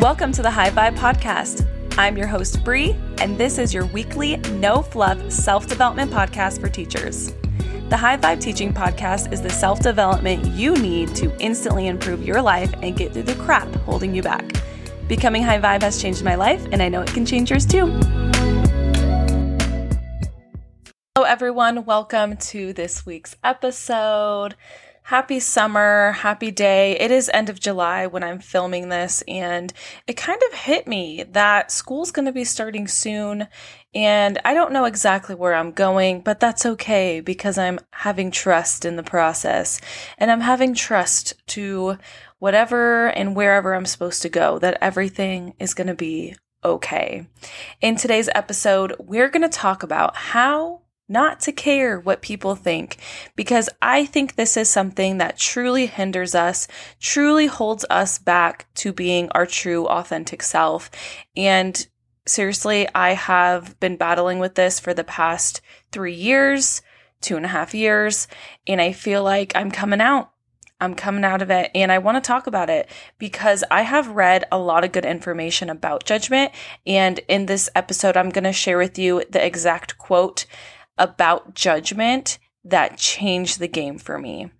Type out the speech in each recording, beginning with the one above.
Welcome to the High Vibe Podcast. I'm your host, Bree, and this is your weekly, no fluff self development podcast for teachers. The High Vibe Teaching Podcast is the self development you need to instantly improve your life and get through the crap holding you back. Becoming High Vibe has changed my life, and I know it can change yours too. Hello, everyone. Welcome to this week's episode. Happy summer, happy day. It is end of July when I'm filming this, and it kind of hit me that school's going to be starting soon. And I don't know exactly where I'm going, but that's okay because I'm having trust in the process and I'm having trust to whatever and wherever I'm supposed to go, that everything is going to be okay. In today's episode, we're going to talk about how not to care what people think, because I think this is something that truly hinders us, truly holds us back to being our true, authentic self. And seriously, I have been battling with this for the past three years, two and a half years, and I feel like I'm coming out. I'm coming out of it and I want to talk about it because I have read a lot of good information about judgment. And in this episode, I'm going to share with you the exact quote about judgment that changed the game for me.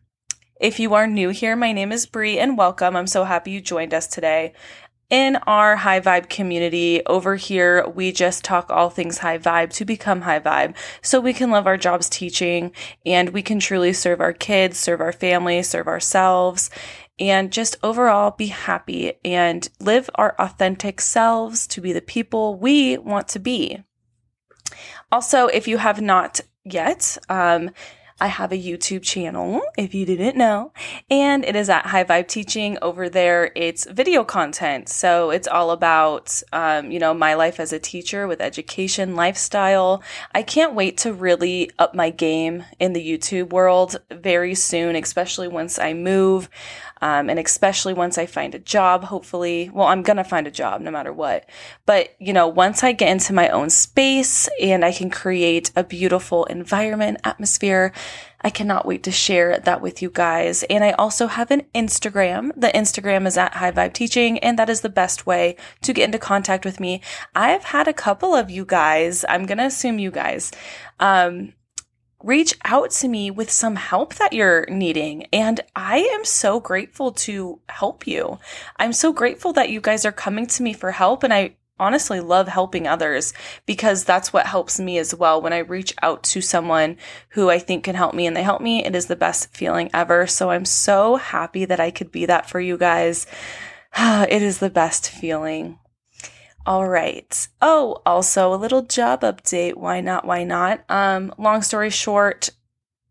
If you are new here, my name is Bree and welcome. I'm so happy you joined us today. In our high vibe community over here, we just talk all things high vibe to become high vibe so we can love our jobs teaching and we can truly serve our kids, serve our family, serve ourselves, and just overall be happy and live our authentic selves to be the people we want to be. Also, if you have not yet, um, I have a YouTube channel, if you didn't know, and it is at High Vibe Teaching. Over there, it's video content. So it's all about, um, you know, my life as a teacher with education, lifestyle. I can't wait to really up my game in the YouTube world very soon, especially once I move. Um, and especially once I find a job, hopefully, well, I'm going to find a job no matter what. But, you know, once I get into my own space and I can create a beautiful environment, atmosphere, I cannot wait to share that with you guys. And I also have an Instagram. The Instagram is at High Vibe Teaching, and that is the best way to get into contact with me. I've had a couple of you guys, I'm going to assume you guys, um, reach out to me with some help that you're needing. And I am so grateful to help you. I'm so grateful that you guys are coming to me for help. And I honestly love helping others because that's what helps me as well. When I reach out to someone who I think can help me and they help me, it is the best feeling ever. So I'm so happy that I could be that for you guys. it is the best feeling. All right. Oh, also a little job update. Why not? Why not? Um, long story short,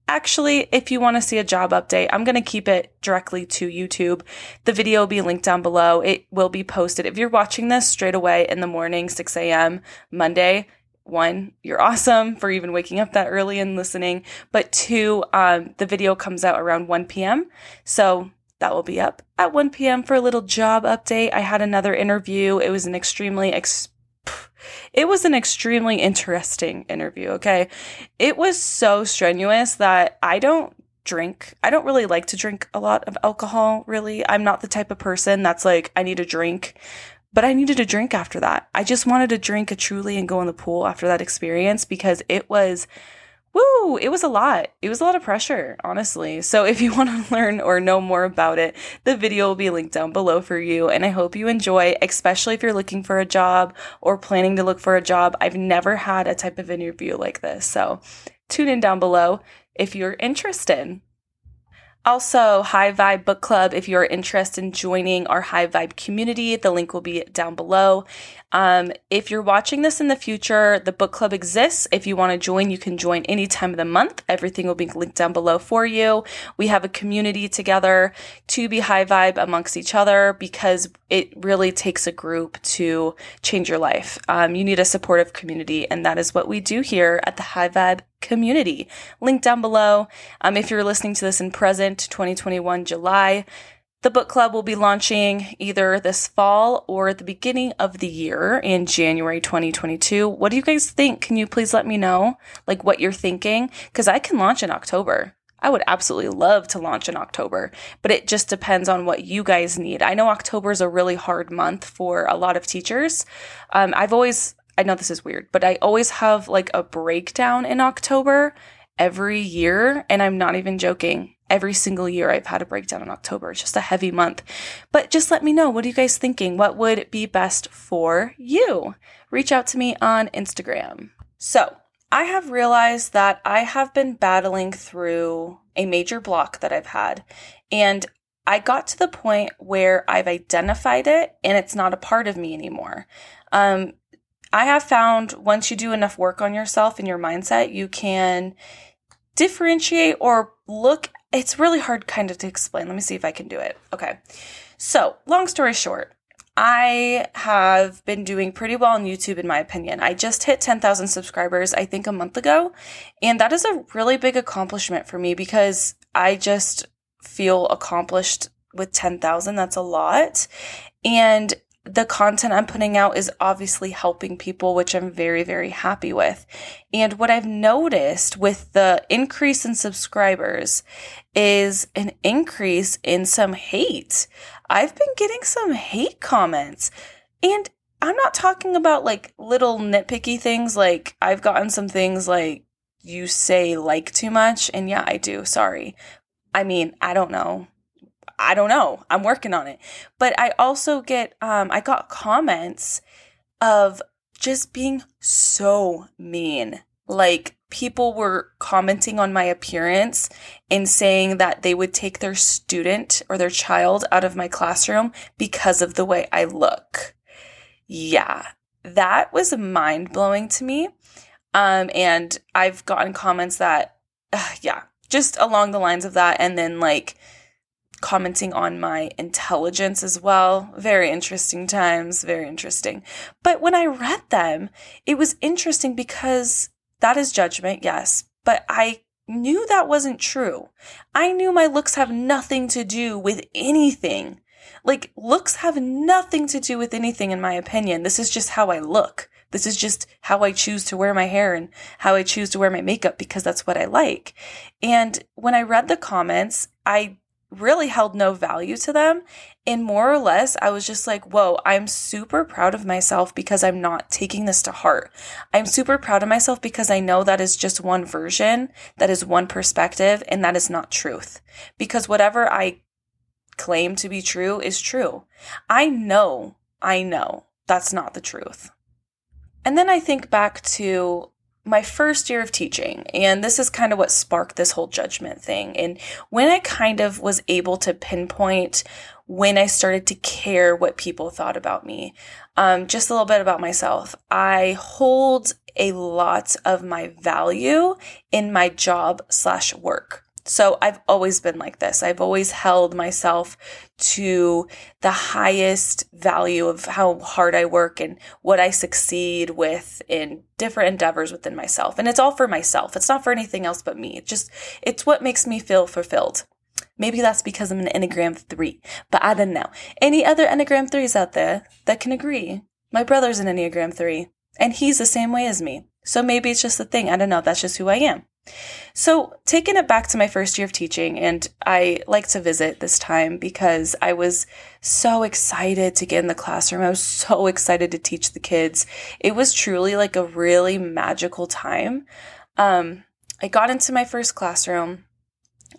actually, if you want to see a job update, I'm going to keep it directly to YouTube. The video will be linked down below. It will be posted. If you're watching this straight away in the morning, 6 a.m., Monday, one, you're awesome for even waking up that early and listening. But two, um, the video comes out around 1 p.m. So that will be up at 1 p.m. for a little job update. I had another interview. It was an extremely ex- it was an extremely interesting interview, okay? It was so strenuous that I don't drink. I don't really like to drink a lot of alcohol, really. I'm not the type of person that's like I need a drink, but I needed a drink after that. I just wanted to drink a truly and go in the pool after that experience because it was woo, it was a lot. It was a lot of pressure, honestly. So if you want to learn or know more about it, the video will be linked down below for you. And I hope you enjoy, especially if you're looking for a job or planning to look for a job. I've never had a type of interview like this. So tune in down below if you're interested. Also, High Vibe Book Club, if you're interested in joining our High Vibe community, the link will be down below. Um, if you're watching this in the future, the book club exists. If you want to join, you can join any time of the month. Everything will be linked down below for you. We have a community together to be high vibe amongst each other because it really takes a group to change your life. Um, you need a supportive community, and that is what we do here at the High Vibe community. Link down below. Um, if you're listening to this in present 2021 July, the book club will be launching either this fall or the beginning of the year in January 2022. What do you guys think? Can you please let me know like what you're thinking? Because I can launch in October. I would absolutely love to launch in October, but it just depends on what you guys need. I know October is a really hard month for a lot of teachers. Um, I've always, I know this is weird, but I always have like a breakdown in October every year. And I'm not even joking. Every single year I've had a breakdown in October. It's just a heavy month. But just let me know. What are you guys thinking? What would be best for you? Reach out to me on Instagram. So, I have realized that I have been battling through a major block that I've had. And I got to the point where I've identified it and it's not a part of me anymore. Um, I have found once you do enough work on yourself and your mindset, you can differentiate or look. It's really hard kind of to explain. Let me see if I can do it. Okay. So, long story short, I have been doing pretty well on YouTube, in my opinion. I just hit 10,000 subscribers, I think, a month ago. And that is a really big accomplishment for me because I just feel accomplished with 10,000. That's a lot. And the content I'm putting out is obviously helping people, which I'm very, very happy with. And what I've noticed with the increase in subscribers is an increase in some hate. I've been getting some hate comments. And I'm not talking about like little nitpicky things. Like I've gotten some things like you say like too much. And yeah, I do. Sorry. I mean, I don't know. I don't know. I'm working on it. But I also get, um, I got comments of just being so mean. Like people were commenting on my appearance and saying that they would take their student or their child out of my classroom because of the way I look. Yeah, that was mind blowing to me. Um, and I've gotten comments that, uh, yeah, just along the lines of that. And then like, commenting on my intelligence as well. Very interesting times, very interesting. But when I read them, it was interesting because that is judgment, yes, but I knew that wasn't true. I knew my looks have nothing to do with anything. Like, looks have nothing to do with anything, in my opinion. This is just how I look. This is just how I choose to wear my hair and how I choose to wear my makeup because that's what I like. And when I read the comments, I really held no value to them. And more or less, I was just like, whoa, I'm super proud of myself because I'm not taking this to heart. I'm super proud of myself because I know that is just one version, that is one perspective, and that is not truth. Because whatever I claim to be true is true. I know, I know that's not the truth. And then I think back to my first year of teaching, and this is kind of what sparked this whole judgment thing. And when I kind of was able to pinpoint when I started to care what people thought about me, um, just a little bit about myself. I hold a lot of my value in my job slash work. So I've always been like this. I've always held myself to the highest value of how hard I work and what I succeed with in different endeavors within myself. And it's all for myself. It's not for anything else but me. It's just, it's what makes me feel fulfilled. Maybe that's because I'm an Enneagram 3, but I don't know. Any other Enneagram 3s out there that can agree? My brother's an Enneagram 3, and he's the same way as me. So maybe it's just the thing. I don't know. That's just who I am. So, taking it back to my first year of teaching, and I like to visit this time because I was so excited to get in the classroom. I was so excited to teach the kids. It was truly like a really magical time. Um, I got into my first classroom.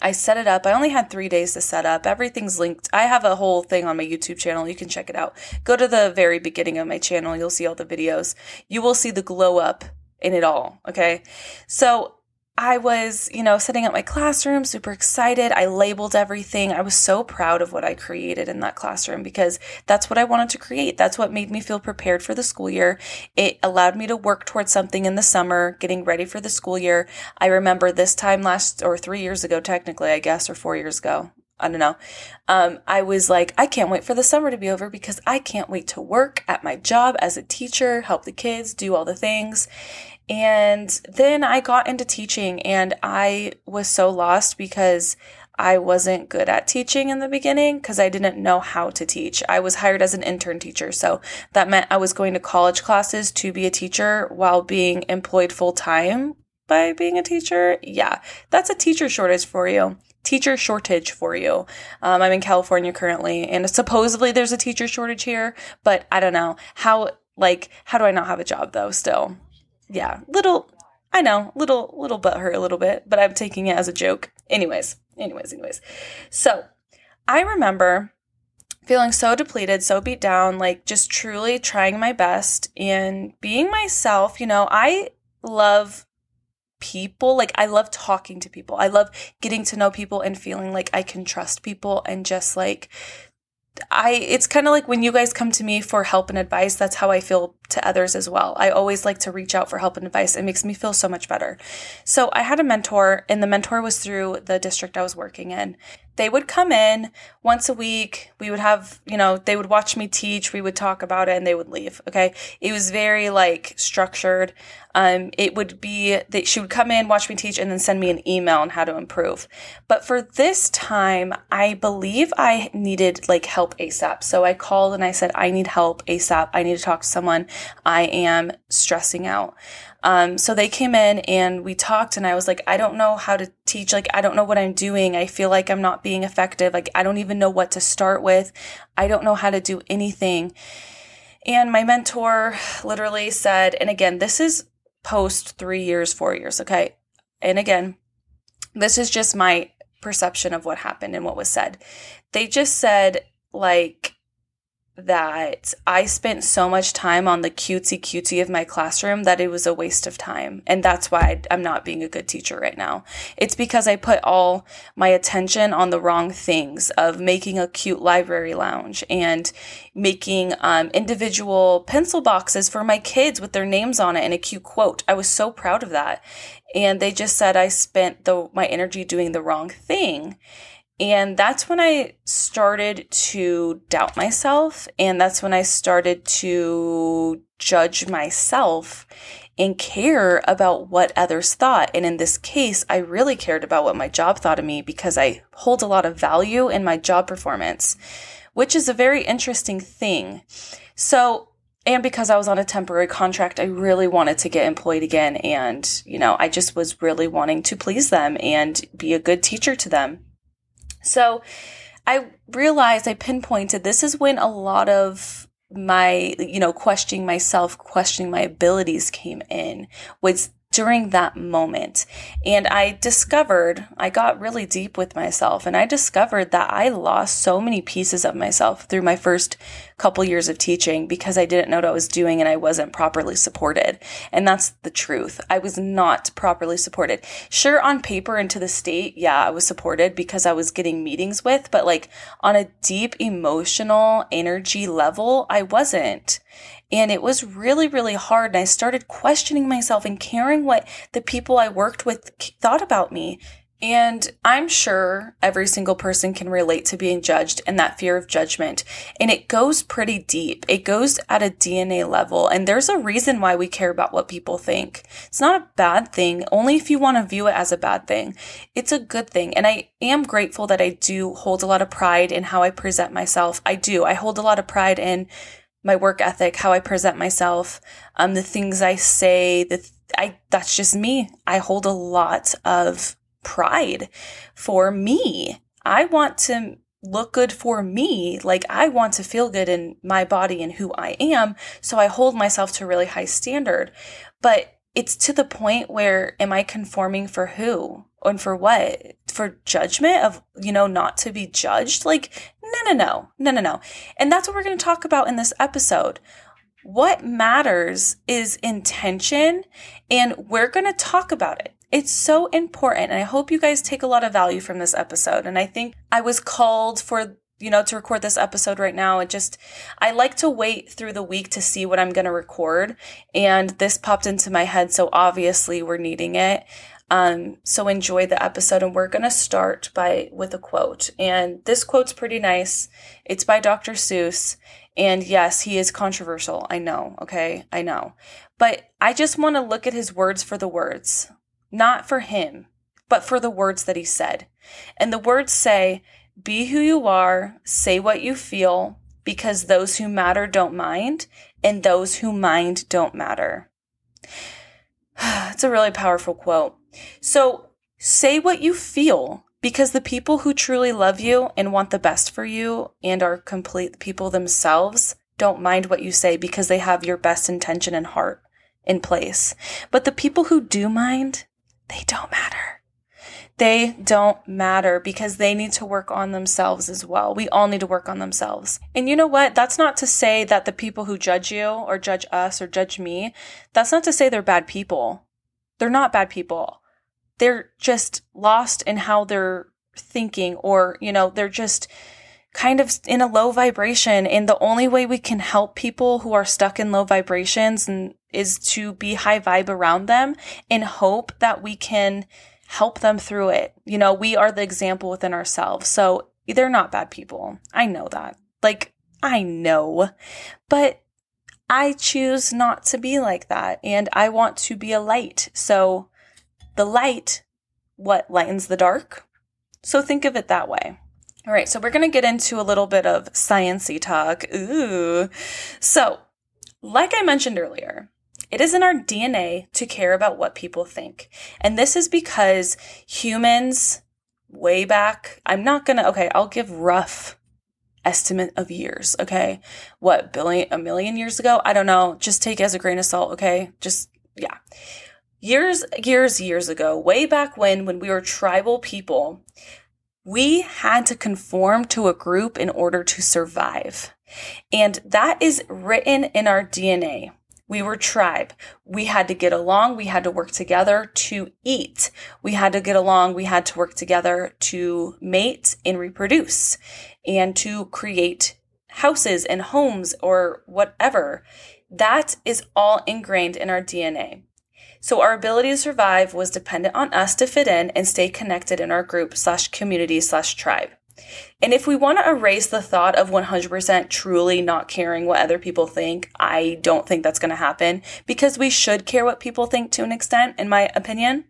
I set it up. I only had three days to set up. Everything's linked. I have a whole thing on my YouTube channel. You can check it out. Go to the very beginning of my channel. You'll see all the videos. You will see the glow up in it all. Okay. So I was, you know, sitting at my classroom, super excited. I labeled everything. I was so proud of what I created in that classroom because that's what I wanted to create. That's what made me feel prepared for the school year. It allowed me to work towards something in the summer, getting ready for the school year. I remember this time last, or three years ago, technically, I guess, or four years ago. I don't know. Um, I was like, I can't wait for the summer to be over because I can't wait to work at my job as a teacher, help the kids, do all the things. And then I got into teaching and I was so lost because I wasn't good at teaching in the beginning because I didn't know how to teach. I was hired as an intern teacher. So that meant I was going to college classes to be a teacher while being employed full time by being a teacher? Yeah, that's a teacher shortage for you. Teacher shortage for you. Um, I'm in California currently, and supposedly there's a teacher shortage here, but I don't know how. Like, how do I not have a job though? Still, yeah, little. I know, little little butt hurt a little bit, but I'm taking it as a joke. Anyways, anyways, anyways. So I remember feeling so depleted, so beat down, like just truly trying my best and being myself. You know, I love people. Like, I love talking to people. I love getting to know people and feeling like I can trust people and just like, I, it's kind of like when you guys come to me for help and advice, that's how I feel to others as well. I always like to reach out for help and advice. It makes me feel so much better. So I had a mentor, and the mentor was through the district I was working in they would come in once a week. We would have, you know, they would watch me teach. We would talk about it and they would leave. Okay. It was very like structured. Um, it would be that she would come in, watch me teach, and then send me an email on how to improve. But for this time, I believe I needed like help ASAP. So I called and I said, I need help ASAP. I need to talk to someone. I am stressing out. Um, so they came in and we talked, and I was like, I don't know how to teach. Like, I don't know what I'm doing. I feel like I'm not being effective. Like, I don't even know what to start with. I don't know how to do anything. And my mentor literally said, and again, this is post three years, four years, okay? And again, this is just my perception of what happened and what was said. They just said, like, that I spent so much time on the cutesy cutesy of my classroom that it was a waste of time. And that's why I'm not being a good teacher right now. It's because I put all my attention on the wrong things of making a cute library lounge and making um, individual pencil boxes for my kids with their names on it and a cute quote. I was so proud of that. And they just said I spent the, my energy doing the wrong thing. And that's when I started to doubt myself. And that's when I started to judge myself and care about what others thought. And in this case, I really cared about what my job thought of me because I hold a lot of value in my job performance, which is a very interesting thing. So, and because I was on a temporary contract, I really wanted to get employed again. And, you know, I just was really wanting to please them and be a good teacher to them. So I realized I pinpointed this is when a lot of my, you know, questioning myself, questioning my abilities came in was during that moment. And I discovered, I got really deep with myself and I discovered that I lost so many pieces of myself through my first couple years of teaching because I didn't know what I was doing and I wasn't properly supported. And that's the truth. I was not properly supported. Sure, on paper and to the state, yeah, I was supported because I was getting meetings with, but like on a deep emotional energy level, I wasn't. And it was really, really hard. And I started questioning myself and caring what the people I worked with thought about me. And I'm sure every single person can relate to being judged and that fear of judgment. And it goes pretty deep. It goes at a DNA level. And there's a reason why we care about what people think. It's not a bad thing, only if you want to view it as a bad thing. It's a good thing. And I am grateful that I do hold a lot of pride in how I present myself. I do. I hold a lot of pride in my work ethic, how I present myself, um, the things I say, the th- I that's just me. I hold a lot of pride for me. I want to look good for me. Like I want to feel good in my body and who I am. So I hold myself to a really high standard. But it's to the point where am I conforming for who? And for what? For judgment of, you know, not to be judged? Like, no, no, no, no, no, no. And that's what we're going to talk about in this episode. What matters is intention, and we're going to talk about it. It's so important. And I hope you guys take a lot of value from this episode. And I think I was called for you know, to record this episode right now. It just, I like to wait through the week to see what I'm going to record. And this popped into my head. So obviously we're needing it. Um, so enjoy the episode, and we're gonna start by with a quote. And this quote's pretty nice. It's by Dr. Seuss, and yes, he is controversial. I know. Okay, I know, but I just want to look at his words for the words, not for him, but for the words that he said. And the words say, "Be who you are. Say what you feel." Because those who matter don't mind, and those who mind don't matter. it's a really powerful quote. So say what you feel because the people who truly love you and want the best for you and are complete people themselves don't mind what you say because they have your best intention and heart in place. But the people who do mind, they don't matter. They don't matter because they need to work on themselves as well. We all need to work on themselves. And you know what? That's not to say that the people who judge you or judge us or judge me, that's not to say they're bad people. They're not bad people. They're just lost in how they're thinking or, you know, they're just kind of in a low vibration. And the only way we can help people who are stuck in low vibrations and is to be high vibe around them and hope that we can help them through it. You know, we are the example within ourselves. So they're not bad people. I know that. Like, I know. But I choose not to be like that. And I want to be a light. So the light, what lightens the dark? So think of it that way. All right, so we're going to get into a little bit of sciency talk. Ooh. So, like I mentioned earlier, it is in our DNA to care about what people think. And this is because humans, way back, I'm not gonna, okay, I'll give rough estimate of years, okay? What, billion, a million years ago? I don't know. Just take as a grain of salt, okay? Just, yeah. Years, years, years ago, way back when, when we were tribal people, we had to conform to a group in order to survive. And that is written in our DNA. We were tribe. We had to get along. We had to work together to eat. We had to get along. We had to work together to mate and reproduce and to create houses and homes or whatever. That is all ingrained in our DNA. So our ability to survive was dependent on us to fit in and stay connected in our group slash community slash tribe. And if we want to erase the thought of 100% truly not caring what other people think, I don't think that's going to happen because we should care what people think to an extent, in my opinion.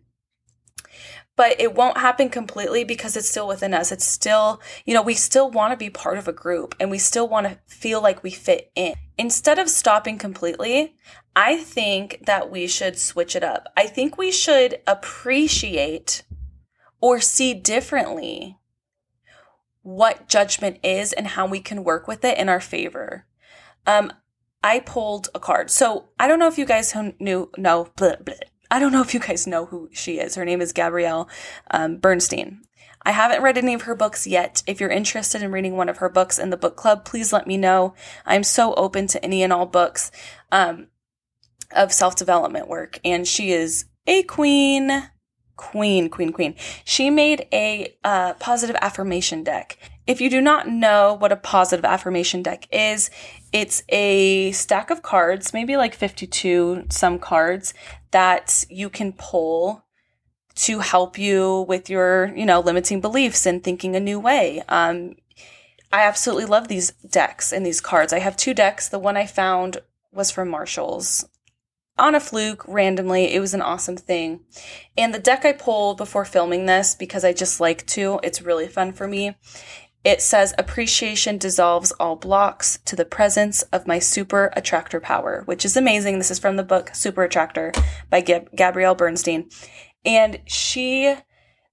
But it won't happen completely because it's still within us. It's still, you know, we still want to be part of a group and we still want to feel like we fit in. Instead of stopping completely, I think that we should switch it up. I think we should appreciate or see differently what judgment is and how we can work with it in our favor. Um, I pulled a card. So I don't know if you guys knew, no, blah, blah. I don't know if you guys know who she is. Her name is Gabrielle um, Bernstein. I haven't read any of her books yet. If you're interested in reading one of her books in the book club, please let me know. I'm so open to any and all books um, of self development work. And she is a queen queen, queen, queen. She made a uh, positive affirmation deck. If you do not know what a positive affirmation deck is, it's a stack of cards, maybe like 52 some cards that you can pull to help you with your, you know, limiting beliefs and thinking a new way. Um, I absolutely love these decks and these cards. I have two decks. The one I found was from Marshall's on a fluke randomly. It was an awesome thing. And the deck I pulled before filming this because I just like to, it's really fun for me. It says appreciation dissolves all blocks to the presence of my super attractor power, which is amazing. This is from the book Super Attractor by Gab- Gabrielle Bernstein. And she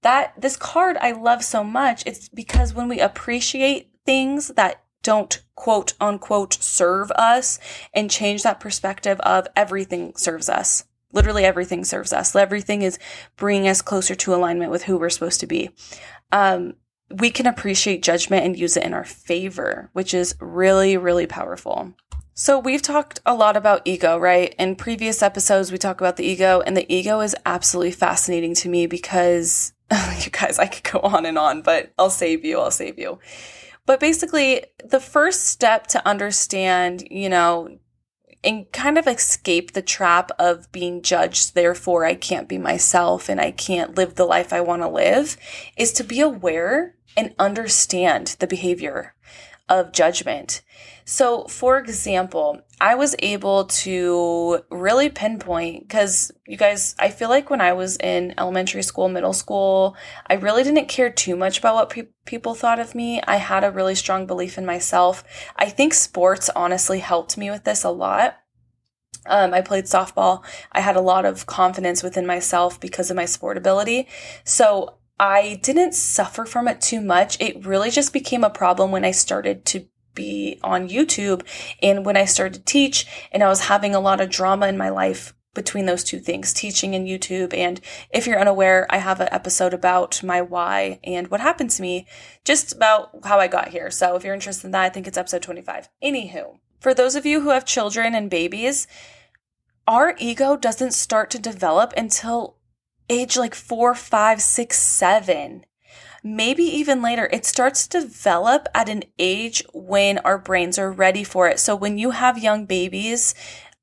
that this card I love so much. It's because when we appreciate things that don't quote unquote serve us and change that perspective of everything serves us. Literally everything serves us. Everything is bringing us closer to alignment with who we're supposed to be. Um, we can appreciate judgment and use it in our favor, which is really, really powerful. So, we've talked a lot about ego, right? In previous episodes, we talk about the ego, and the ego is absolutely fascinating to me because you guys, I could go on and on, but I'll save you. I'll save you. But basically, the first step to understand, you know, and kind of escape the trap of being judged, therefore I can't be myself and I can't live the life I want to live, is to be aware and understand the behavior of judgment. So, for example, I was able to really pinpoint because you guys, I feel like when I was in elementary school, middle school, I really didn't care too much about what pe- people thought of me. I had a really strong belief in myself. I think sports honestly helped me with this a lot. Um, I played softball. I had a lot of confidence within myself because of my sport ability. So I didn't suffer from it too much. It really just became a problem when I started to be on YouTube and when I started to teach and I was having a lot of drama in my life between those two things, teaching and YouTube. And if you're unaware, I have an episode about my why and what happened to me, just about how I got here. So if you're interested in that, I think it's episode 25. Anywho, for those of you who have children and babies, our ego doesn't start to develop until age like four, five, six, seven maybe even later, it starts to develop at an age when our brains are ready for it. So when you have young babies,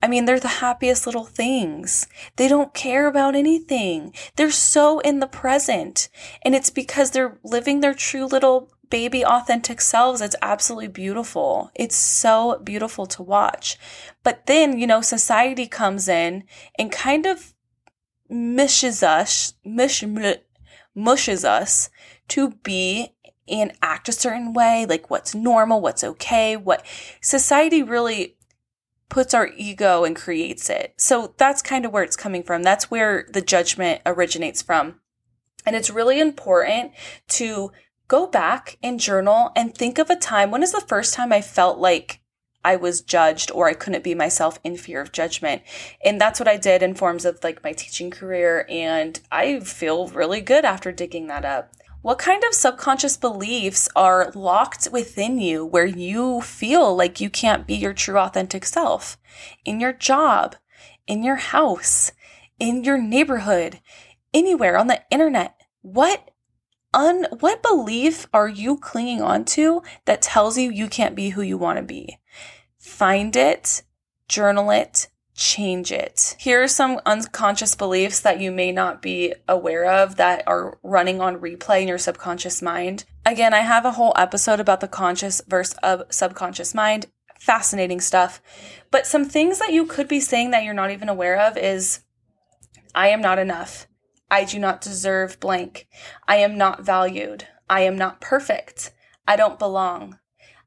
I mean, they're the happiest little things. They don't care about anything. They're so in the present. And it's because they're living their true little baby authentic selves. It's absolutely beautiful. It's so beautiful to watch. But then, you know, society comes in and kind of mishes us, mushes us to be and act a certain way, like what's normal, what's okay, what society really puts our ego and creates it. So that's kind of where it's coming from. That's where the judgment originates from. And it's really important to go back and journal and think of a time. When is the first time I felt like I was judged or I couldn't be myself in fear of judgment. And that's what I did in forms of like my teaching career. And I feel really good after digging that up. What kind of subconscious beliefs are locked within you where you feel like you can't be your true authentic self? In your job, in your house, in your neighborhood, anywhere on the internet. What un what belief are you clinging on to that tells you you can't be who you want to be? Find it, journal it, change it. Here are some unconscious beliefs that you may not be aware of that are running on replay in your subconscious mind. Again, I have a whole episode about the conscious versus of subconscious mind. Fascinating stuff. But some things that you could be saying that you're not even aware of is I am not enough. I do not deserve blank. I am not valued. I am not perfect. I don't belong.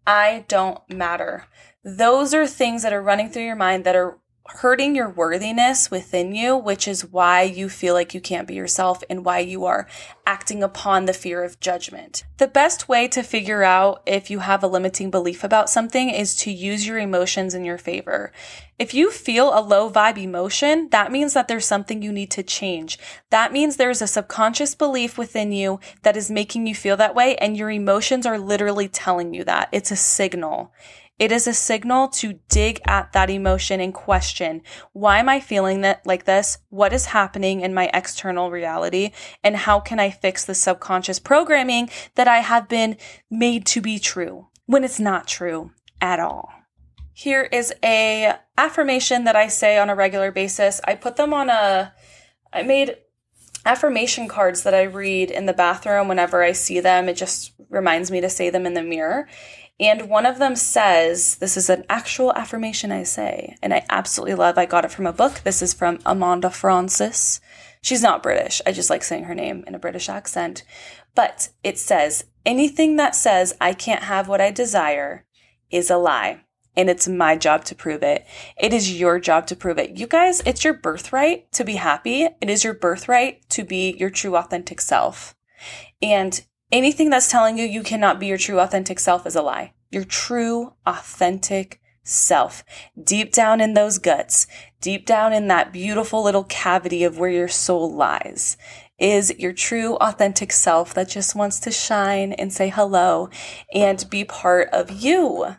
I don't matter. Those are things that are running through your mind that are hurting your worthiness within you, which is why you feel like you can't be yourself and why you are acting upon the fear of judgment. The best way to figure out if you have a limiting belief about something is to use your emotions in your favor. If you feel a low vibe emotion, that means that there's something you need to change. That means there's a subconscious belief within you that is making you feel that way, and your emotions are literally telling you that. It's a signal. It is a signal to dig at that emotion and question, why am I feeling that like this? What is happening in my external reality? And how can I fix the subconscious programming that I have been made to be true when it's not true at all? Here is a affirmation that I say on a regular basis. I put them on a I made affirmation cards that I read in the bathroom whenever I see them. It just reminds me to say them in the mirror. And one of them says, This is an actual affirmation I say, and I absolutely love. I got it from a book. This is from Amanda Frances. She's not British. I just like saying her name in a British accent. But it says, Anything that says I can't have what I desire is a lie. And it's my job to prove it. It is your job to prove it. You guys, it's your birthright to be happy. It is your birthright to be your true authentic self. And Anything that's telling you you cannot be your true authentic self is a lie. Your true authentic self, deep down in those guts, deep down in that beautiful little cavity of where your soul lies, is your true authentic self that just wants to shine and say hello and be part of you.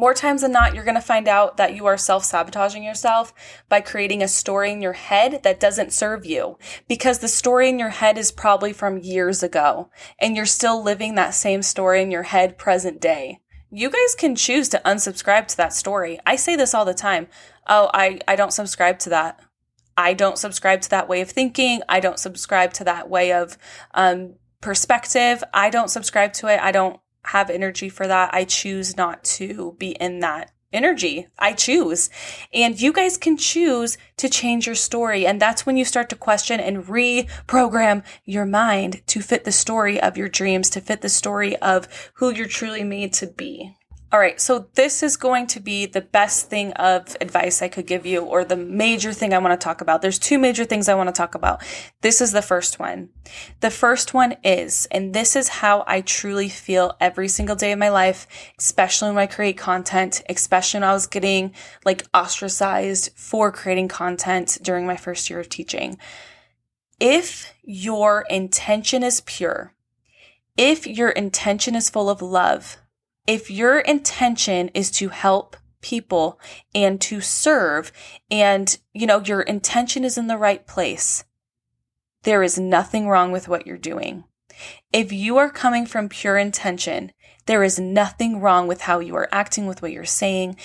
More times than not, you're going to find out that you are self sabotaging yourself by creating a story in your head that doesn't serve you because the story in your head is probably from years ago and you're still living that same story in your head present day. You guys can choose to unsubscribe to that story. I say this all the time. Oh, I, I don't subscribe to that. I don't subscribe to that way of thinking. I don't subscribe to that way of um, perspective. I don't subscribe to it. I don't have energy for that. I choose not to be in that energy. I choose. And you guys can choose to change your story. And that's when you start to question and reprogram your mind to fit the story of your dreams, to fit the story of who you're truly made to be. All right, so this is going to be the best thing of advice I could give you, or the major thing I want to talk about. There's two major things I want to talk about. This is the first one. The first one is, and this is how I truly feel every single day of my life, especially when I create content, especially when I was getting like ostracized for creating content during my first year of teaching. If your intention is pure, if your intention is full of love, if your intention is to help people and to serve and you know your intention is in the right place there is nothing wrong with what you're doing. If you are coming from pure intention there is nothing wrong with how you are acting with what you're saying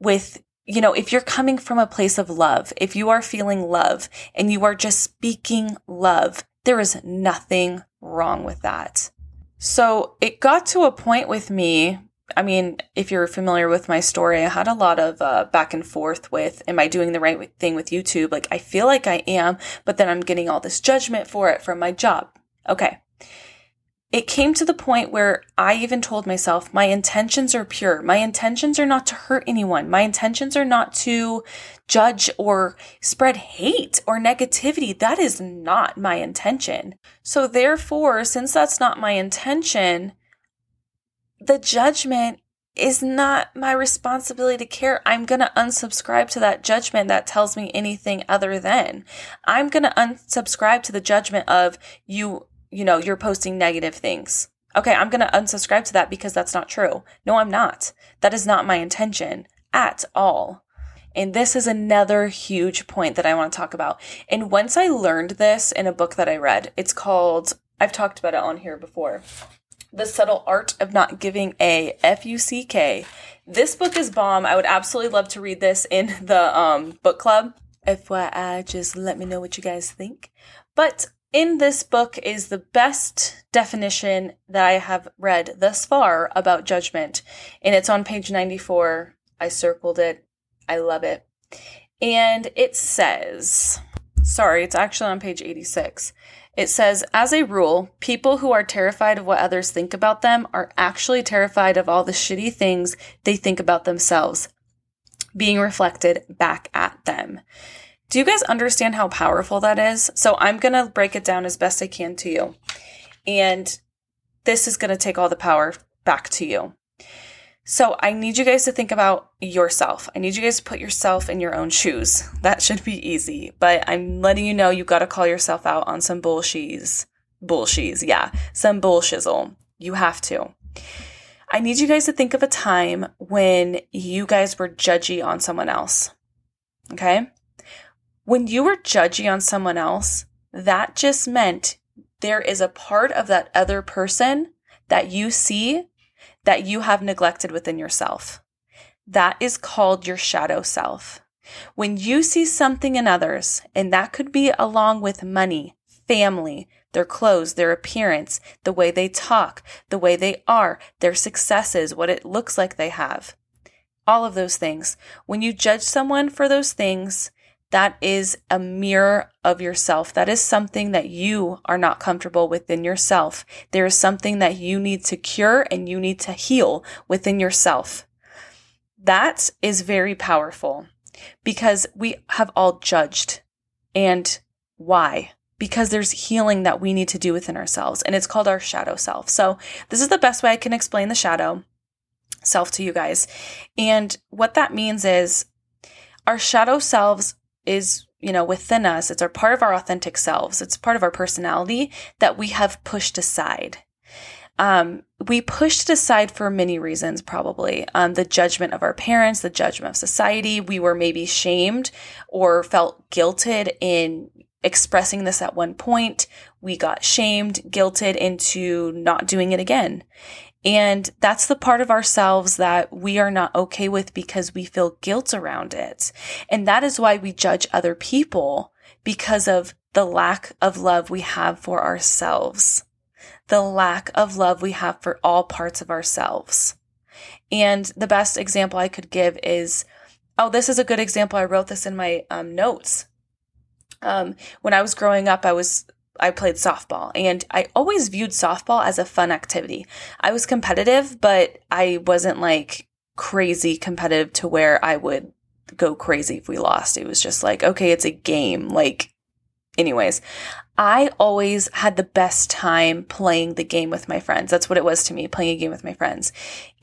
with you know if you're coming from a place of love if you are feeling love and you are just speaking love there is nothing wrong with that so it got to a point with me. I mean, if you're familiar with my story, I had a lot of uh, back and forth with, am I doing the right thing with YouTube? Like, I feel like I am, but then I'm getting all this judgment for it from my job. Okay it came to the point where I even told myself, my intentions are pure. My intentions are not to hurt anyone. My intentions are not to judge or spread hate or negativity. That is not my intention. So, therefore, since that's not my intention, the judgment is not my responsibility to care. I'm going to unsubscribe to that judgment that tells me anything other than. I'm going to unsubscribe to the judgment of you you know, you're posting negative things. Okay, I'm going to unsubscribe to that because that's not true. No, I'm not. That is not my intention at all. And this is another huge point that I want to talk about. And once I learned this in a book that I read, it's called, I've talked about it on here before The Subtle Art of Not Giving a F U C K. This book is bomb. I would absolutely love to read this in the um, book club. FYI, just let me know what you guys think. But in this book is the best definition that I have read thus far about judgment. And it's on page 94. I circled it. I love it. And it says, sorry, it's actually on page 86. It says, as a rule, people who are terrified of what others think about them are actually terrified of all the shitty things they think about themselves being reflected back at them. Do you guys understand how powerful that is? So I'm going to break it down as best I can to you. And this is going to take all the power back to you. So I need you guys to think about yourself. I need you guys to put yourself in your own shoes. That should be easy, but I'm letting you know you got to call yourself out on some bullshies. Bullshies, yeah, some bullshizzle. You have to. I need you guys to think of a time when you guys were judgy on someone else. Okay? When you were judging on someone else, that just meant there is a part of that other person that you see that you have neglected within yourself. That is called your shadow self. When you see something in others, and that could be along with money, family, their clothes, their appearance, the way they talk, the way they are, their successes, what it looks like they have. All of those things. When you judge someone for those things, that is a mirror of yourself. That is something that you are not comfortable within yourself. There is something that you need to cure and you need to heal within yourself. That is very powerful because we have all judged. And why? Because there's healing that we need to do within ourselves, and it's called our shadow self. So, this is the best way I can explain the shadow self to you guys. And what that means is our shadow selves is you know within us. It's our part of our authentic selves. It's part of our personality that we have pushed aside. Um, we pushed it aside for many reasons probably. Um, the judgment of our parents the judgment of society. We were maybe shamed or felt guilted in expressing this at one point. We got shamed guilted into not doing it again and that's the part of ourselves that we are not okay with because we feel guilt around it. And that is why we judge other people because of the lack of love we have for ourselves, the lack of love we have for all parts of ourselves. And the best example I could give is oh, this is a good example. I wrote this in my um, notes. Um, when I was growing up, I was I played softball and I always viewed softball as a fun activity. I was competitive, but I wasn't like crazy competitive to where I would go crazy if we lost. It was just like, okay, it's a game. Like, anyways, I always had the best time playing the game with my friends. That's what it was to me, playing a game with my friends.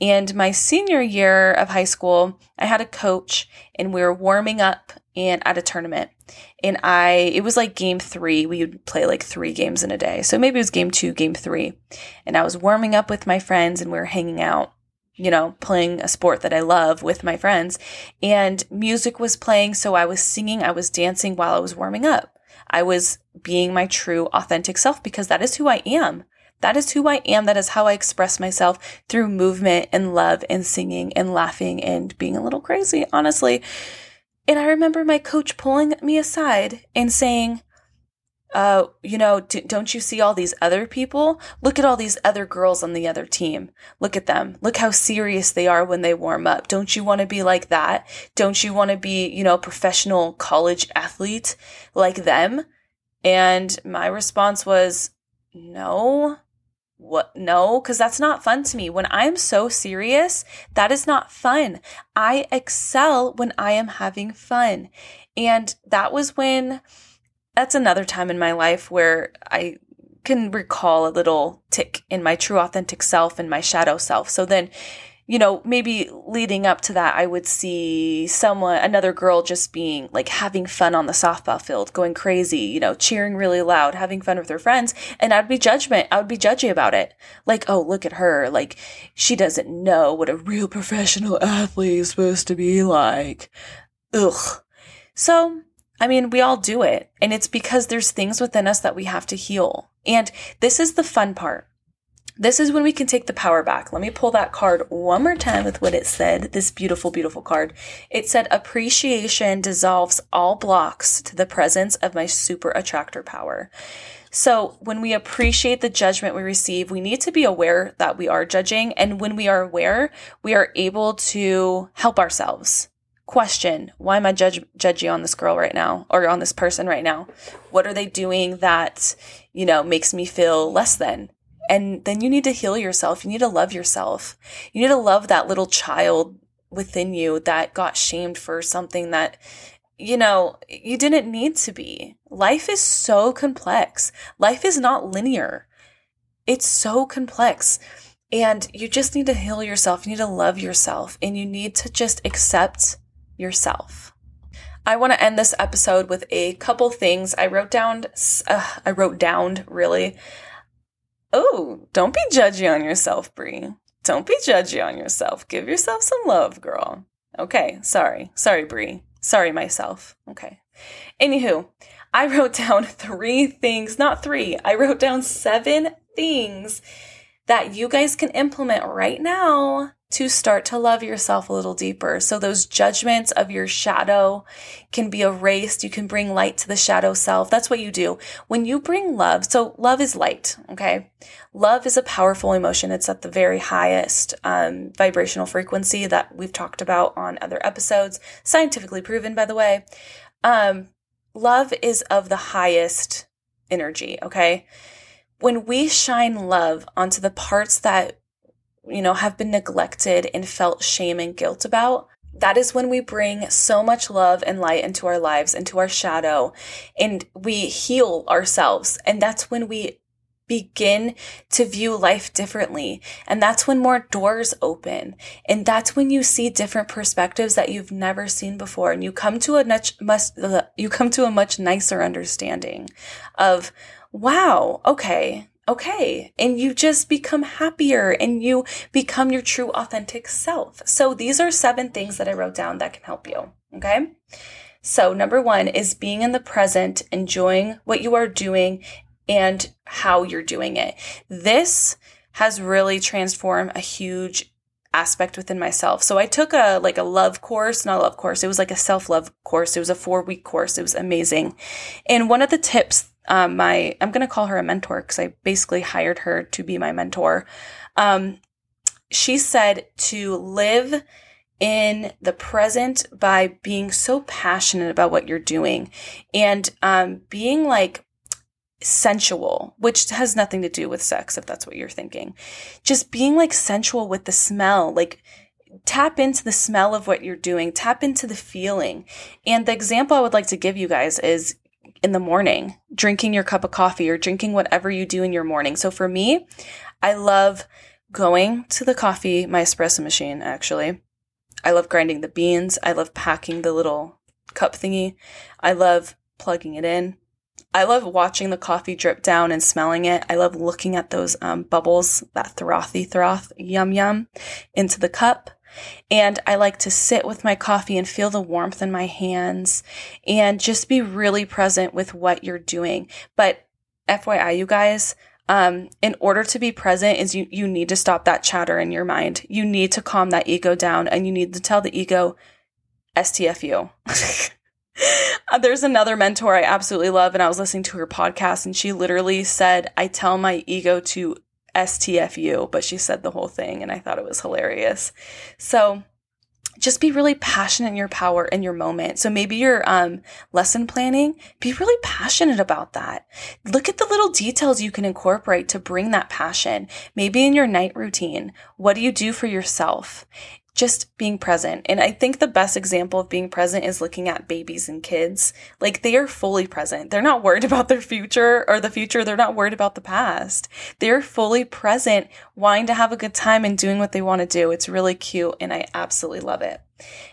And my senior year of high school, I had a coach and we were warming up and at a tournament. And I, it was like game three. We would play like three games in a day. So maybe it was game two, game three. And I was warming up with my friends and we were hanging out you know, playing a sport that I love with my friends. And music was playing, so I was singing, I was dancing while I was warming up. I was being my true, authentic self because that is who I am. That is who I am. That is how I express myself through movement and love and singing and laughing and being a little crazy, honestly. And I remember my coach pulling me aside and saying, uh, you know, d- don't you see all these other people? Look at all these other girls on the other team. Look at them. Look how serious they are when they warm up. Don't you want to be like that? Don't you want to be, you know, professional college athlete like them? And my response was, no. What? No, because that's not fun to me. When I am so serious, that is not fun. I excel when I am having fun. And that was when that's another time in my life where I can recall a little tick in my true authentic self and my shadow self. So then, you know, maybe leading up to that, I would see someone, another girl just being like having fun on the softball field, going crazy, you know, cheering really loud, having fun with her friends. And I'd be judgment. I would be judgy about it. Like, oh, look at her. Like, she doesn't know what a real professional athlete is supposed to be like. Ugh. So I mean, we all do it. And it's because there's things within us that we have to heal. And this is the fun part. This is when we can take the power back. Let me pull that card one more time with what it said. This beautiful, beautiful card. It said, Appreciation dissolves all blocks to the presence of my super attractor power. So, when we appreciate the judgment we receive, we need to be aware that we are judging. And when we are aware, we are able to help ourselves question why am i judge judgy on this girl right now or on this person right now what are they doing that you know makes me feel less than and then you need to heal yourself you need to love yourself you need to love that little child within you that got shamed for something that you know you didn't need to be life is so complex life is not linear it's so complex and you just need to heal yourself. You need to love yourself and you need to just accept yourself. I want to end this episode with a couple things I wrote down. Uh, I wrote down really. Oh, don't be judgy on yourself, Brie. Don't be judgy on yourself. Give yourself some love, girl. Okay, sorry. Sorry, Brie. Sorry, myself. Okay. Anywho, I wrote down three things, not three, I wrote down seven things that you guys can implement right now to start to love yourself a little deeper. So those judgments of your shadow can be erased. You can bring light to the shadow self. That's what you do. When you bring love, so love is light, okay? Love is a powerful emotion. It's at the very highest um, vibrational frequency that we've talked about on other episodes, scientifically proven, by the way. Um, love is of the highest energy, okay? When we shine love onto the parts that you know, have been neglected and felt shame and guilt about, that is when we bring so much love and light into our lives, into our shadow, and we heal ourselves. And that's when we begin to view life differently. And that's when more doors open. And that's when you see different perspectives that you've never seen before. And you come to a much, much you come to a much nicer understanding of, wow, okay, okay. And you just become happier and you become your true authentic self. So these are seven things that I wrote down that can help you. Okay. So number one is being in the present, enjoying what you are doing and how you're doing it. This has really transformed a huge aspect within myself. So I took a like a love course, not a love course. It was like a self-love course. It was a 4-week course. It was amazing. And one of the tips um, my I'm gonna call her a mentor because I basically hired her to be my mentor. Um, she said to live in the present by being so passionate about what you're doing and um, being like sensual, which has nothing to do with sex, if that's what you're thinking. Just being like sensual with the smell, like tap into the smell of what you're doing, tap into the feeling. And the example I would like to give you guys is in the morning, drinking your cup of coffee or drinking whatever you do in your morning. So for me, I love going to the coffee, my espresso machine, actually. I love grinding the beans. I love packing the little cup thingy. I love plugging it in. I love watching the coffee drip down and smelling it. I love looking at those um, bubbles, that frothy froth, yum yum, into the cup. And I like to sit with my coffee and feel the warmth in my hands and just be really present with what you're doing. But FYI, you guys, um, in order to be present is you, you need to stop that chatter in your mind. You need to calm that ego down and you need to tell the ego, STFU. There's another mentor I absolutely love, and I was listening to her podcast, and she literally said, I tell my ego to STFU, but she said the whole thing, and I thought it was hilarious. So, just be really passionate in your power in your moment. So maybe your um, lesson planning, be really passionate about that. Look at the little details you can incorporate to bring that passion. Maybe in your night routine, what do you do for yourself? Just being present. And I think the best example of being present is looking at babies and kids. Like they are fully present. They're not worried about their future or the future. They're not worried about the past. They're fully present, wanting to have a good time and doing what they want to do. It's really cute and I absolutely love it.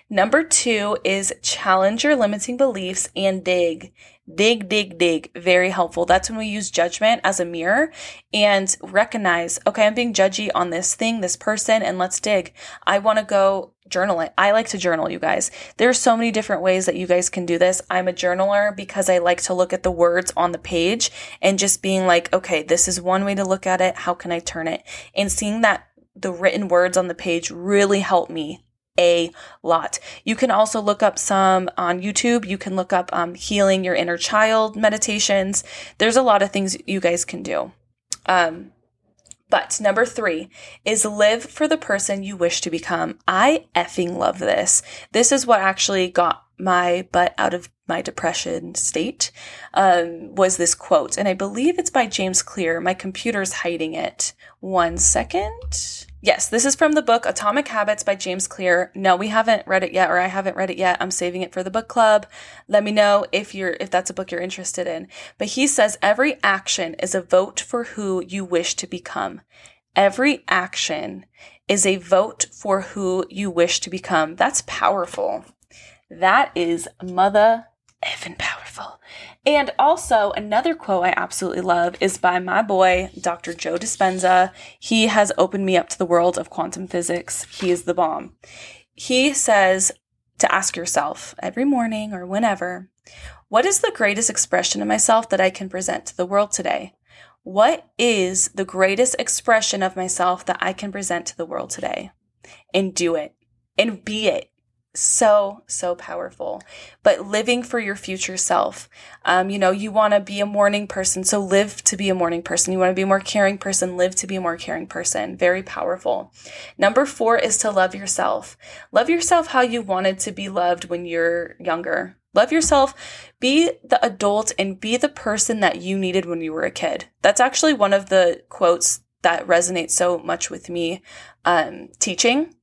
Number two is challenge your limiting beliefs and dig. Dig, dig, dig. Very helpful. That's when we use judgment as a mirror and recognize, okay, I'm being judgy on this thing, this person, and let's dig. I want to go journal it. I like to journal, you guys. There's so many different ways that you guys can do this. I'm a journaler because I like to look at the words on the page and just being like, okay, this is one way to look at it. How can I turn it? And seeing that the written words on the page really help me a lot. You can also look up some on YouTube. You can look up um, healing your inner child meditations. There's a lot of things you guys can do. Um, but number three is live for the person you wish to become. I effing love this. This is what actually got my butt out of my depression state um, was this quote and i believe it's by james clear my computer's hiding it one second Yes, this is from the book Atomic Habits by James Clear. No, we haven't read it yet or I haven't read it yet. I'm saving it for the book club. Let me know if you're if that's a book you're interested in. But he says every action is a vote for who you wish to become. Every action is a vote for who you wish to become. That's powerful. That is mother effing And also, another quote I absolutely love is by my boy, Dr. Joe Dispenza. He has opened me up to the world of quantum physics. He is the bomb. He says to ask yourself every morning or whenever, what is the greatest expression of myself that I can present to the world today? What is the greatest expression of myself that I can present to the world today? And do it and be it so so powerful. But living for your future self. Um, you know you want to be a morning person. So live to be a morning person. You want to be a more caring person. Live to be a more caring person. Very powerful. Number four is to love yourself. Love yourself how you wanted to be loved when you're younger. Love yourself. Be the adult and be the person that you needed when you were a kid. That's actually one of the quotes that resonates so much with me um, teaching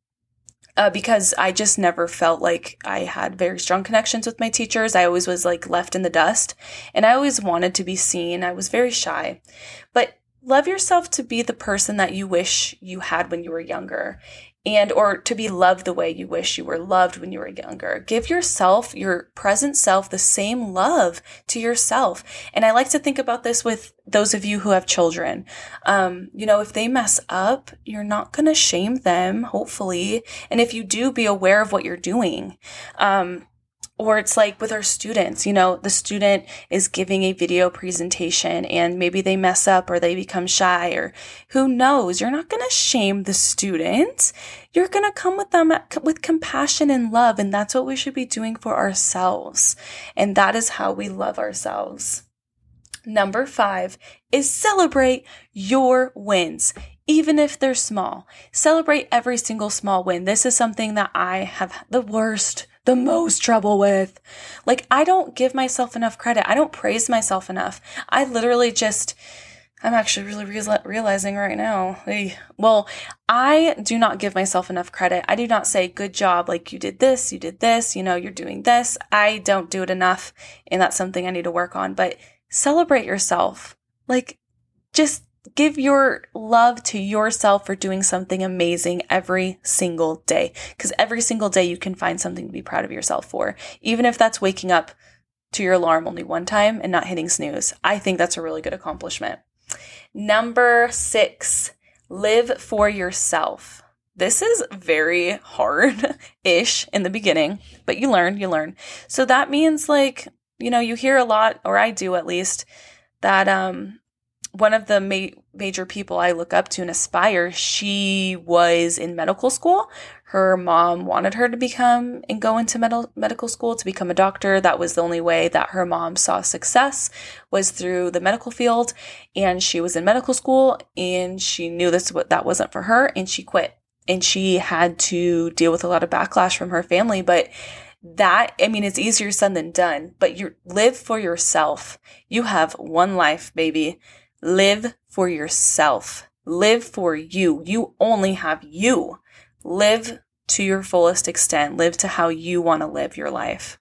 uh, because I just never felt like I had very strong connections with my teachers. I always was like left in the dust and I always wanted to be seen. I was very shy. But love yourself to be the person that you wish you had when you were younger and or to be loved the way you wish you were loved when you were younger. Give yourself, your present self, the same love to yourself. And I like to think about this with those of you who have children. Um, you know, if they mess up, you're not going to shame them, hopefully. And if you do, be aware of what you're doing. Um, or it's like with our students, you know, the student is giving a video presentation and maybe they mess up or they become shy or who knows. You're not going to shame the student. You're going to come with them with compassion and love. And that's what we should be doing for ourselves. And that is how we love ourselves. Number five is celebrate your wins even if they're small. Celebrate every single small win. This is something that I have the worst the most trouble with. Like, I don't give myself enough credit. I don't praise myself enough. I literally just, I'm actually really re- realizing right now. Well, I do not give myself enough credit. I do not say, good job, like you did this, you did this, you know, you're doing this. I don't do it enough, and that's something I need to work on. But celebrate yourself. Like, just give your love to yourself for doing something amazing every single day. Because every single day you can find something to be proud of yourself for, even if that's waking up to your alarm only one time and not hitting snooze. I think that's a really good accomplishment. Number six, live for yourself. This is very hard ish in the beginning, but you learn, you learn. So that means like, you know, you hear a lot, or I do at least, that um, one of the ma- major people I look up to and aspire, she was in medical school. Her mom wanted her to become and go into med- medical school to become a doctor. That was the only way that her mom saw success was through the medical field. And she was in medical school and she knew this what that wasn't for her and she quit. And she had to deal with a lot of backlash from her family, but that i mean it's easier said than done but you live for yourself you have one life baby Live for yourself. Live for you. You only have you. Live to your fullest extent. Live to how you want to live your life.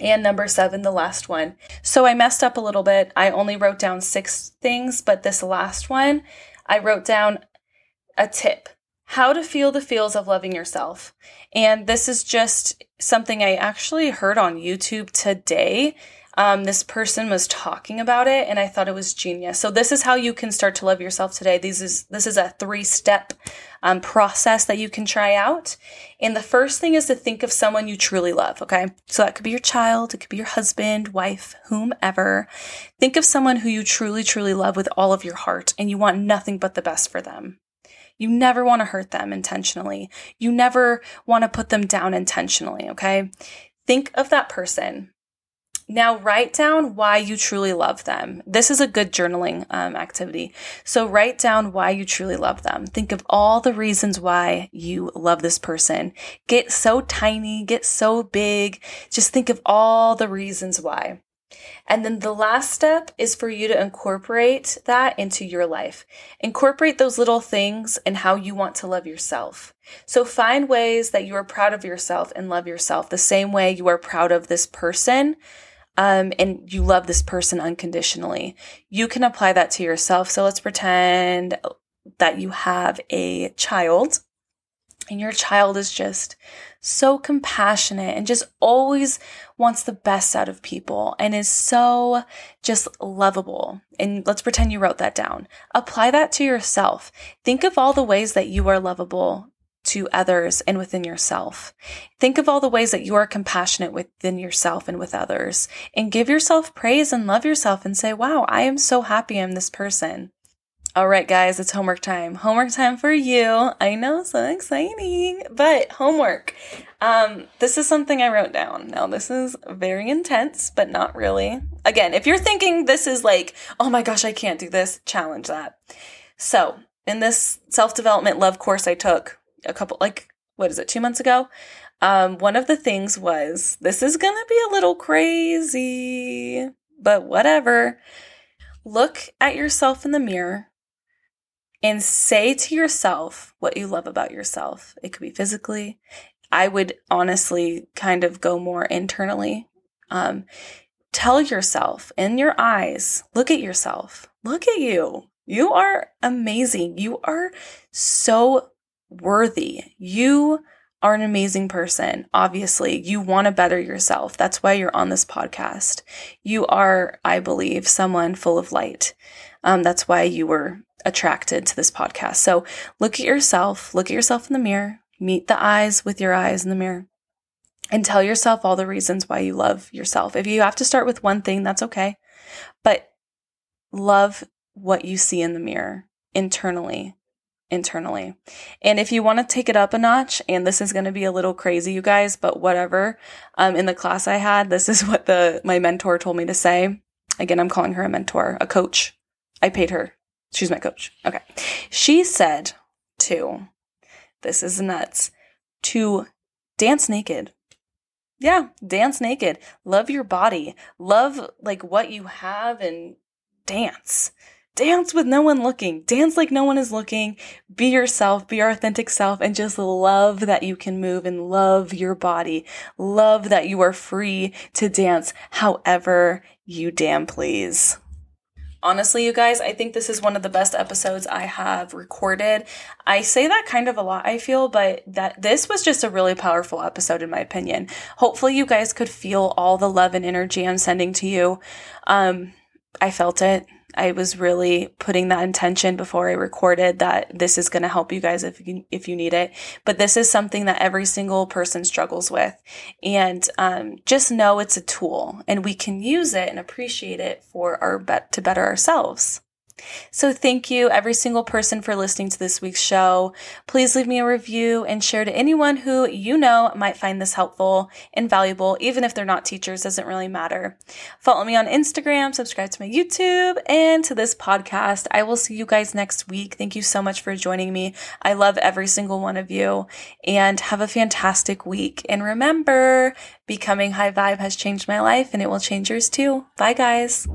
And number seven, the last one. So I messed up a little bit. I only wrote down six things, but this last one, I wrote down a tip how to feel the feels of loving yourself. And this is just something I actually heard on YouTube today. Um, this person was talking about it and I thought it was genius. So this is how you can start to love yourself today. This is this is a three step um, process that you can try out. And the first thing is to think of someone you truly love. Okay, so that could be your child, it could be your husband, wife, whomever. Think of someone who you truly, truly love with all of your heart, and you want nothing but the best for them. You never want to hurt them intentionally. You never want to put them down intentionally, okay? Think of that person now, write down why you truly love them. This is a good journaling um, activity. So, write down why you truly love them. Think of all the reasons why you love this person. Get so tiny, get so big. Just think of all the reasons why. And then the last step is for you to incorporate that into your life. Incorporate those little things and how you want to love yourself. So find ways that you are proud of yourself and love yourself the same way you are proud of this person um, and you love this person unconditionally. You can apply that to yourself. So let's pretend that you have a child and your child is just so compassionate and just always wants the best out of people and is so just lovable. And let's pretend you wrote that down. Apply that to yourself. Think of all the ways that you are lovable to others and within yourself. Think of all the ways that you are compassionate within yourself and with others and give yourself praise and love yourself and say, wow, I am so happy I'm this person. All right, guys, it's homework time. Homework time for you. I know, so exciting. But homework. Um, this is something I wrote down. Now, this is very intense, but not really. Again, if you're thinking this is like, oh my gosh, I can't do this, challenge that. So, in this self development love course I took, a couple like what is it two months ago? Um, one of the things was this is gonna be a little crazy but whatever. Look at yourself in the mirror and say to yourself what you love about yourself. It could be physically. I would honestly kind of go more internally. Um, tell yourself in your eyes look at yourself. Look at you. You are amazing. You are so worthy. You are an amazing person. Obviously, you want to better yourself. That's why you're on this podcast. You are, I believe, someone full of light. Um, that's why you were attracted to this podcast. So look at yourself, look at yourself in the mirror, meet the eyes with your eyes in the mirror, and tell yourself all the reasons why you love yourself. If you have to start with one thing, that's okay. But love what you see in the mirror internally internally. And if you want to take it up a notch, and this is going to be a little crazy, you guys, but whatever. Um, in the class I had, this is what the my mentor told me to say. Again, I'm calling her a mentor, a coach. I paid her. She's my coach. Okay. She said to, this is nuts, to dance naked. Yeah, dance naked. Love your body. Love like what you have and dance dance with no one looking. Dance like no one is looking. Be yourself, be your authentic self, and just love that you can move and love your body. Love that you are free to dance however you damn please. Honestly, you guys, I think this is one of the best episodes I have recorded. I say that kind of a lot, I feel, but that this was just a really powerful episode in my opinion. Hopefully you guys could feel all the love and energy I'm sending to you. Um, I felt it. I was really putting that intention before I recorded that this is going to help you guys if you, if you need it. But this is something that every single person struggles with. And um, just know it's a tool and we can use it and appreciate it for our bet to better ourselves. So thank you every single person for listening to this week's show. Please leave me a review and share to anyone who you know might find this helpful and valuable, even if they're not teachers, doesn't really matter. Follow me on Instagram, subscribe to my YouTube and to this podcast. I will see you guys next week. Thank you so much for joining me. I love every single one of you and have a fantastic week. And remember, becoming high vibe has changed my life and it will change yours too. Bye guys.